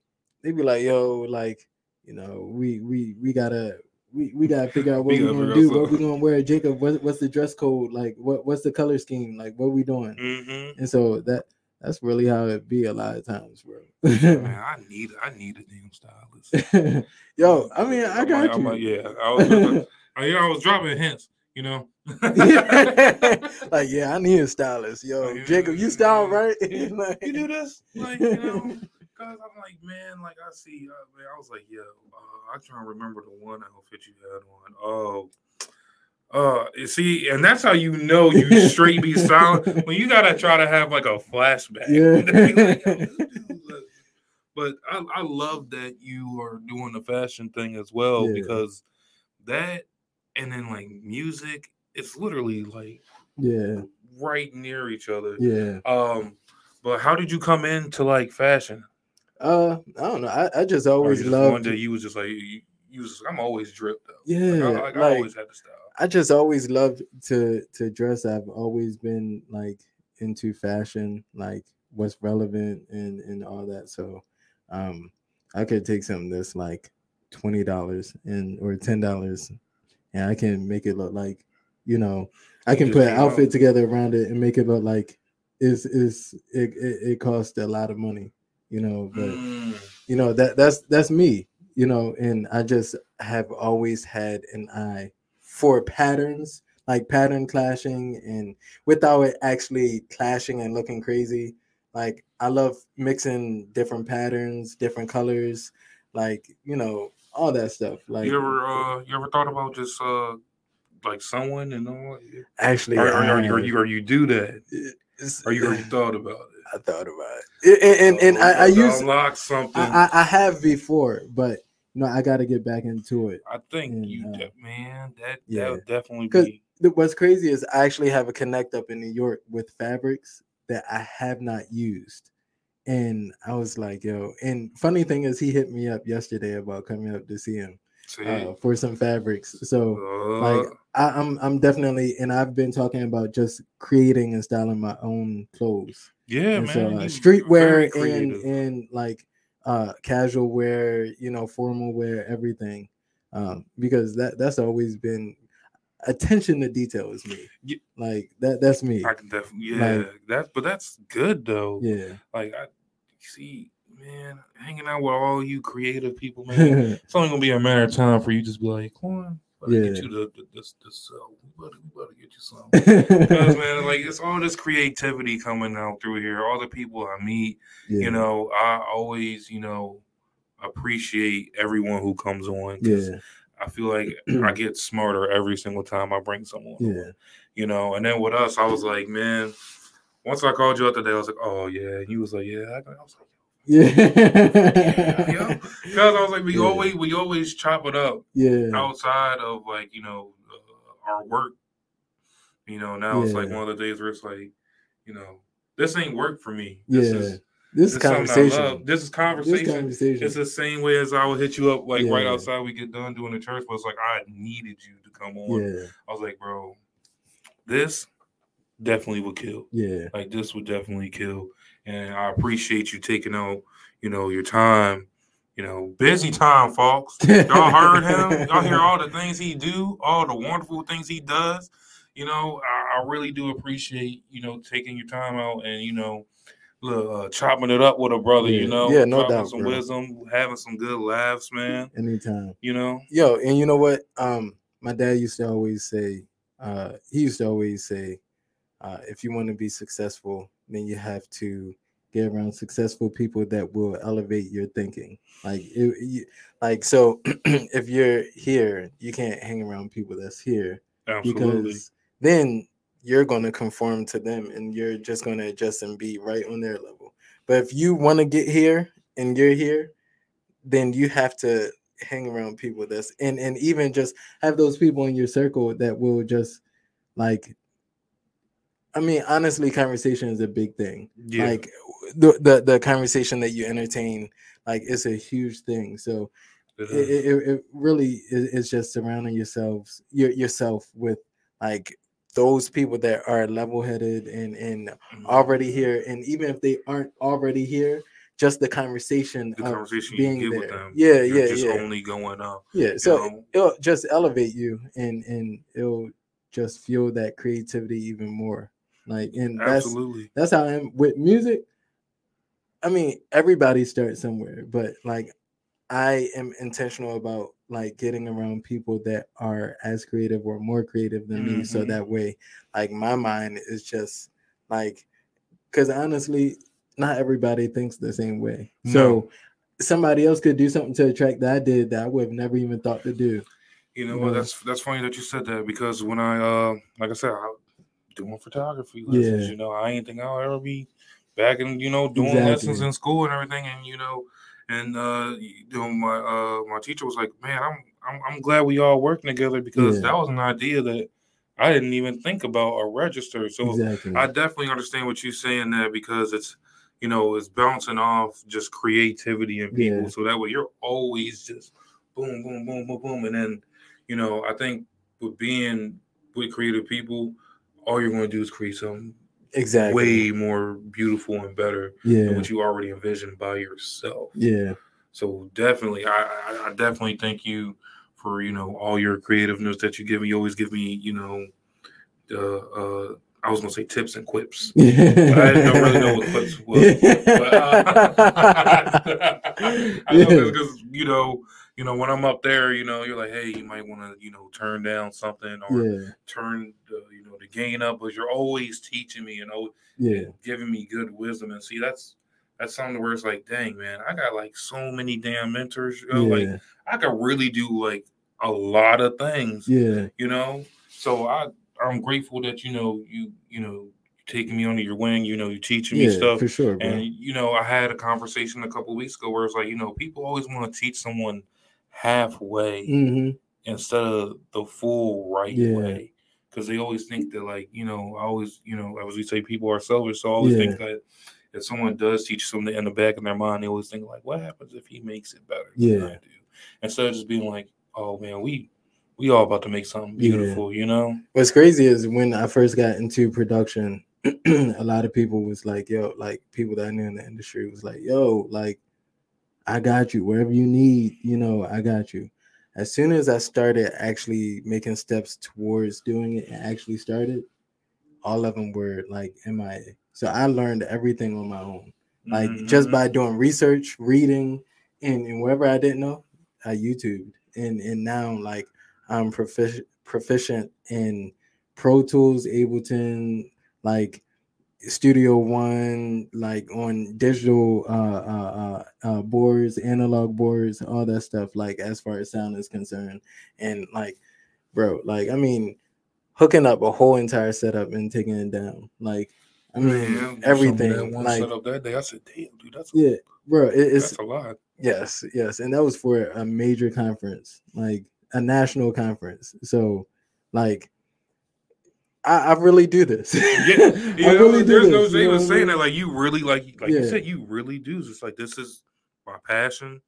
they be like, yo, like, you know, we we we gotta we, we gotta figure out *laughs* what we are gonna do, what we gonna wear. Jacob, what, what's the dress code? Like, what what's the color scheme? Like, what we doing? Mm-hmm. And so that that's really how it be a lot of times, bro. Man, I *laughs* need I need a damn stylist. *laughs* Yo, I mean, I got I'm you. Like, yeah, I was, *laughs* you know, I was dropping hints, you know. like, yeah, I need a stylist. Yo, like, Jacob, you style right? like, you do this, like, you know. Cause I'm like, man, like I see, uh, man, I was like, yo, uh, I try to remember the one outfit you had on. Oh, Uh, see, and that's how you know you straight be silent when you gotta try to have like a flashback. Yeah. *laughs* but I, I love that you are doing the fashion thing as well yeah. because that and then like music, it's literally like yeah right near each other. Yeah. Um, but how did you come into like fashion? Uh, I don't know. I, I just always loved. You was just like you, was. I'm always dripped though. Yeah, like, I, like, like, I always had the style. I just always loved to to dress. I've always been like into fashion, like what's relevant and and all that. So, um, I could take something that's like twenty dollars and or ten dollars, and I can make it look like, you know, I can put an outfit together around it and make it look like is is it, it, it costs a lot of money you know but mm. you know that that's that's me you know and i just have always had an eye for patterns like pattern clashing and without it actually clashing and looking crazy. Like i love mixing different patterns different colors like you know all that stuff like you ever uh you ever thought about just uh like someone and all actually or, or, or, or you or you do that? Or you already *laughs* thought about it? I thought about it, and and, and I, I used unlock something. I, I, have before, but you know I got to get back into it. I think and, you, uh, man, that yeah. that would definitely be. What's crazy is I actually have a connect up in New York with fabrics that I have not used. And I was like, yo, and funny thing is, he hit me up yesterday about coming up to see him uh, for some fabrics. So uh, like I, I'm, I'm definitely and I've been talking about just creating and styling my own clothes. Yeah, and man. So uh, streetwear and and like uh casual wear, you know, formal wear, everything. Um, because that that's always been attention to detail is me. Yeah. Like that that's me. I can definitely yeah, like, that's but that's good though. Yeah. Like I see man, hanging out with all you creative people, man, *laughs* it's only gonna be a matter of time for you just be like, come on, yeah. get you the, the this this uh, we better, we better get you some. *laughs* because man, like it's all this creativity coming out through here. All the people I meet, yeah. you know, I always, you know, appreciate everyone who comes on. Yeah. I feel like *clears throat* I get smarter every single time I bring someone. Yeah. On, you know, and then with us, I was like, man, once I called you out today, I was like, oh yeah. And you was like, yeah. I was like, yeah. *laughs* yeah. Because I was like, we yeah. always we always chop it up. Yeah. Outside of like you know uh, our work. You know now yeah. it's like one of the days where it's like, you know, this ain't work for me. This yeah. Is, this is conversation. This is conversation. This conversation. It's the same way as I would hit you up like yeah. right outside we get done doing the church, but it's like I needed you to come on. Yeah. I was like, bro, this definitely would kill. Yeah. Like this would definitely kill and I appreciate you taking out, you know, your time. You know, busy time, folks. Y'all heard him. Y'all hear all the things he do, all the wonderful things he does. You know, I, I really do appreciate you know taking your time out and you know uh, chopping it up with a brother, yeah. you know, yeah, no doubt, some bro. wisdom, having some good laughs, man. Anytime, you know. Yo, and you know what? Um, my dad used to always say, uh, he used to always say, uh, if you want to be successful, then you have to get around successful people that will elevate your thinking. Like, it, you, like so, *clears throat* if you're here, you can't hang around people that's here Absolutely. because then you're going to conform to them, and you're just going to adjust and be right on their level. But if you want to get here and you're here, then you have to hang around people that's and and even just have those people in your circle that will just like I mean, honestly, conversation is a big thing. Yeah. Like the, the the conversation that you entertain, like it's a huge thing. So it, it, it, really is, just surrounding yourselves your, yourself with like those people that are level headed and and mm-hmm. already here. And even if they aren't already here, just the conversation, the conversation being you there. with them, yeah, yeah, just yeah. only going up. Yeah, so know? it'll just elevate you and and it'll just fuel that creativity even more. Like, and that's absolutely that's how I am with music. I mean, everybody starts somewhere, but like I am intentional about like getting around people that are as creative or more creative than mm-hmm. me. So mm-hmm. that way, like my mind is just like because honestly, not everybody thinks the same way. No. So somebody else could do something to attract that I did that I would have never even thought to do. You know what? That's that's funny that you said that because when I uh like I said, I doing photography lessons, Yeah. you know, I ain't think I'll ever be back and you know doing Exactly. lessons in school and everything, and you know, and uh you know my uh my teacher was like, man, I'm I'm I'm glad we all working together because Yeah. that was an idea that I didn't even think about or register. So exactly. I definitely understand what you're saying there because it's you know it's bouncing off just creativity in people. Yeah. So that way you're always just boom, boom, boom, boom, boom, and then you know I think with being with creative people, all you're going to do is create something exactly. way more beautiful and better yeah. than what you already envisioned by yourself. Yeah. So definitely, I, I definitely thank you for you know all your creativeness that you give me. You always give me you know, uh, uh I was gonna say tips and quips. *laughs* I I don't really know what quips was. But, uh, *laughs* I know *laughs* because you know, you know, when I'm up there, you know, you're like, hey, you might want to, you know, turn down something or yeah. turn, the, you know, the gain up. But you're always teaching me and always Yeah. giving me good wisdom. And see, that's that's something where it's like, dang, man, I got like so many damn mentors. You know, Like I could really do like a lot of things. Yeah. You know, so I I'm grateful that you know you you know taking me under your wing. You know, you teaching me Yeah. stuff. For sure, bro. And you know, I had a conversation a couple weeks ago where it's like, you know, people always want to teach someone halfway hmm instead of the full right Yeah. way. Because they always think that, like, you know, I always, you know, as we say, people are selfish. So I always think that if someone does teach something in the back of their mind, they always think, like, what happens if he makes it better than Yeah. I do? Instead of just being like, oh man, we we all about to make something Yeah. beautiful, you know? What's crazy is when I first got into production, *clears throat* a lot of people was like, yo, like people that I knew in the industry was like, yo, like, I got you. Wherever you need, you know, I got you. As soon as I started actually making steps towards doing it and actually started, all of them were like MIA. So I learned everything on my own. Like just Mhm. by doing research, reading, and, and wherever I didn't know, I YouTubed. And and now like I'm proficient proficient in Pro Tools, Ableton, like Studio One, like on digital uh, uh, uh, uh, boards, analog boards, all that stuff. Like as far as sound is concerned, and like, bro, like I mean, hooking up a whole entire setup and taking it down, like I mean, Man, you showed me everything, one like setup that day, I said, damn, dude, that's yeah, bro, it, it's that's a lot. Yes, yes, and that was for a major conference, like a national conference. So, like, I, I really do this. Yeah, *laughs* I you know, really do there's no you shame in saying that. Like you really, like like Yeah. you said, you really do. It's like this is my passion.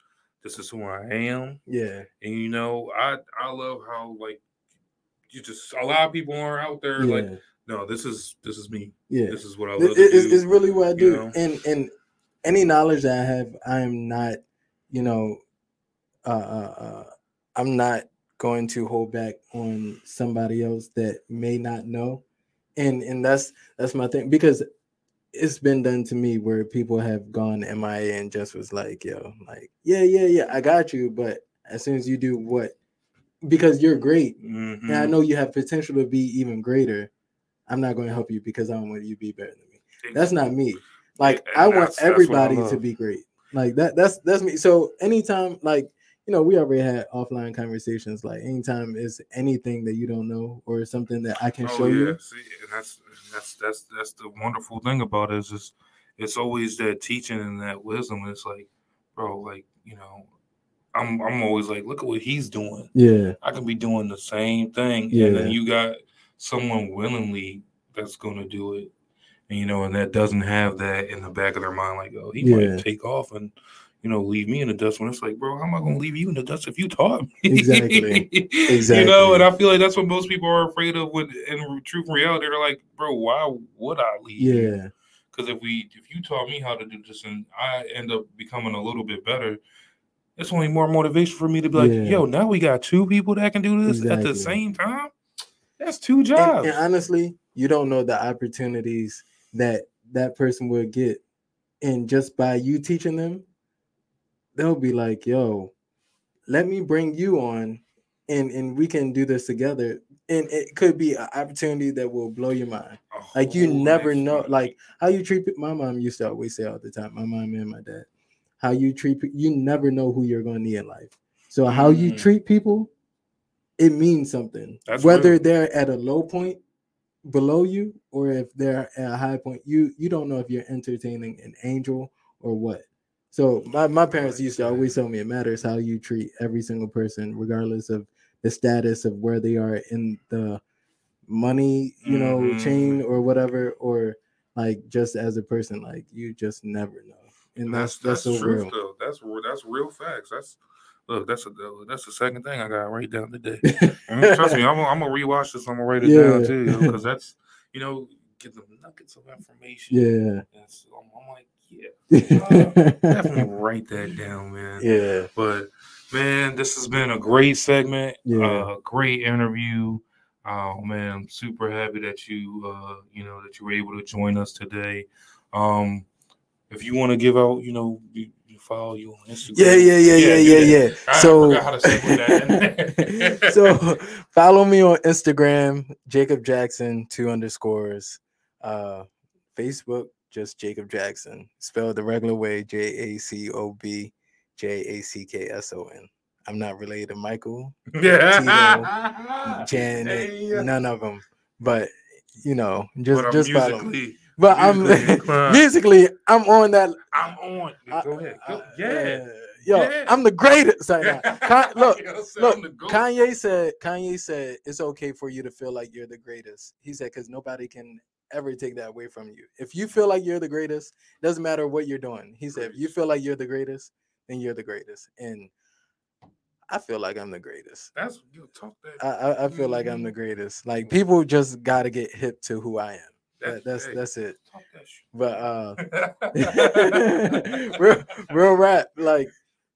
This is who I am, Yeah, and you know, I I love how like you just a lot of people are out there yeah, like, no, this is this is me. yeah. This is what I love it- it's, do. it's really what I you do, know? and and any knowledge that I have, I am not, you know, uh, uh, uh, I'm not going to hold back on somebody else that may not know, and and that's that's my thing because it's been done to me where people have gone MIA and just was like, yo, like, yeah, yeah, yeah, I got you, but as soon as you do what, because you're great, Mhm. and I know you have potential to be even greater, I'm not going to help you because I don't want you to be better than me. That's not me. Like And I want that's- that's I everybody to be great. Like that. That's that's me. So anytime, like you know, we already had offline conversations. Like anytime is anything that you don't know or something that I can Oh show yeah, you. see, and that's that's that's that's the wonderful thing about it is just it's always that teaching and that wisdom. It's like, bro, like you know, I'm I'm always like, look at what he's doing. Yeah, I can be doing the same thing, and Yeah. then you got someone willingly that's gonna do it, and you know, and that doesn't have that in the back of their mind, like, oh, he Yeah. might take off and. You know, leave me in the dust when it's like, bro, how am I gonna leave you in the dust if you taught me? Exactly. Exactly. You know, and I feel like that's what most people are afraid of. when in truth and reality, they're like, bro, why would I leave? yeah, Because if we, if you taught me how to do this, and I end up becoming a little bit better, it's only more motivation for me to be like, Yeah. yo, now we got two people that can do this at the same time. That's two and, jobs. and honestly, you don't know the opportunities that that person will get, and just by you teaching them, they'll be like, "Yo, let me bring you on, and and we can do this together." And it could be an opportunity that will blow your mind. A Like you never know, like how you treat. My mom used to always say all the time. My mom and my dad, how you treat. You never know who you're going to need in life. So how you Mm. treat people it means something. That's Whether real. they're at a low point below you or if they're at a high point, you you don't know if you're entertaining an angel or what. So my, my parents used to always tell me it matters how you treat every single person, regardless of the status of where they are in the money, you know, Mhm. chain or whatever, or like just as a person, like you just never know. And that's that's that's, that's, so truth real. though. That's that's real facts. That's look. That's a that's the second thing I got to write down today. *laughs* Trust me, I'm gonna, I'm gonna rewatch this. I'm gonna write it down too, because that's you know get the nuggets of information. *laughs* Yeah. And so I'm, I'm like, yeah, definitely *laughs* write that down, man. yeah. But man, this has been a great segment. Yeah. Uh, great interview. Oh man, I'm super happy that you uh you know that you were able to join us today. Um if you want to give out, you know, you, you follow you on Instagram. Yeah, yeah, yeah, yeah, do yeah, yeah. I So, forgot how to say that. *laughs* so follow me on Instagram, Jacob Jackson, two underscores. Uh, Facebook, just Jacob Jackson, spelled the regular way, J A C O B J A C K S O N. I'm not related to Michael, *laughs* yeah. Janet, Hey, none of them. But you know, just but just musically, But I'm *laughs* musically I'm on that. I'm on. I- Go ahead. Go. uh, Yeah. uh, yo, Yeah. I'm the greatest right. Con- *laughs* look, You know what I'm saying? look, Kanye said Kanye said it's okay for you to feel like you're the greatest. He said because nobody can ever take that away from you. If you feel like you're the greatest, doesn't matter what you're doing. He said if you feel like you're the greatest, then you're the greatest. And I feel like I'm the greatest. That's you talk that. I I, feel like I'm Mhm. the greatest. Like people just got to get hip to who I am. That, that's hey, that's it. that. But uh *laughs* real, *laughs* real rap like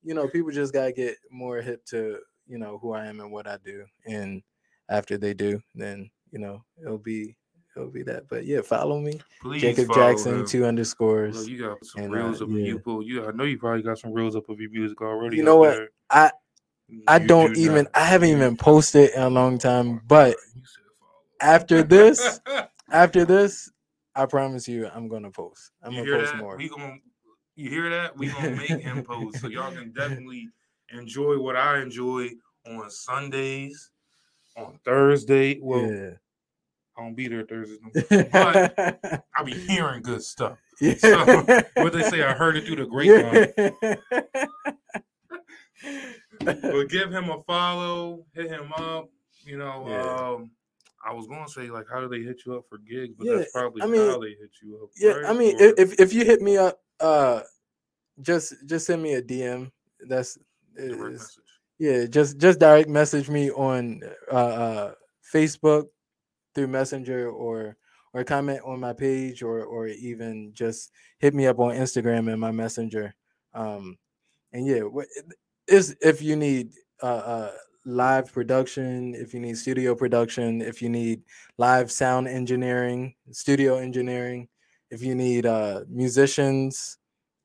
you know people just gotta get more hip to you know who i am and what i do and after they do then you know it'll be it'll be that but yeah follow me Please jacob follow jackson him. two underscores Look, you got some and, uh, reels of yeah. you pull. You, I know you probably got some reels up of your music already. You know what? there. I- i You don't do even not. i haven't even posted in a long time but You said follow. after this *laughs* after this i promise you i'm gonna post i'm you gonna post that? more We gonna you hear that? We gonna make him post so y'all can *laughs* definitely enjoy what I enjoy on Sundays, on Thursday. Well, yeah I don't be there Thursday, *laughs* but I be hearing good stuff. *laughs* yeah. So, what they say, I heard it through the grapevine. *laughs* But give him a follow, hit him up. You know, Yeah. um, I was gonna say like, how do they hit you up for gigs? But Yeah, that's probably I mean, how they hit you up. yeah, right? I mean, Or- if if you hit me up, uh, just just send me a DM. That's direct message. yeah, just just direct message me on uh, uh Facebook through Messenger or or comment on my page or or even just hit me up on Instagram and my Messenger. Um, and yeah, is if you need uh, uh live production, if you need studio production, if you need live sound engineering, studio engineering, if you need uh musicians,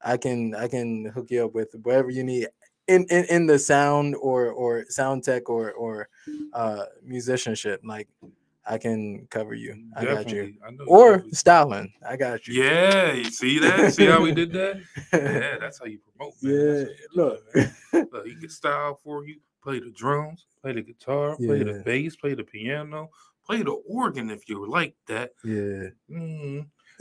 I can I can hook you up with whatever you need in in, in the sound or or sound tech or or uh musicianship. Like I can cover you. I got you. I know Or definitely- styling. I got you. Yeah, you see that? See how we did that? *laughs* Yeah, that's how you promote. Man. yeah. Look. man. *laughs* Look, he can style for you. Play the drums, play the guitar, play the bass, play the piano, play the organ if you like that. yeah. Mm. *laughs*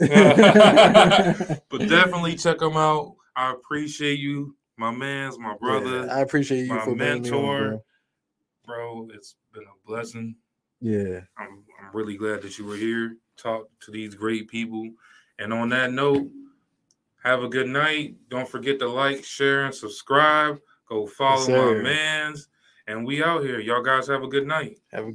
but definitely check him out. I appreciate you, my man's, my brother, Yeah, I appreciate you my for bringing me on, mentor. bro. bro. It's been a blessing. Yeah. I'm, I'm really glad that you were here, talk to these great people. And on that note, have a good night. Don't forget to like, share, and subscribe. Go follow my mans. And we out here. Y'all guys have a good night. Have a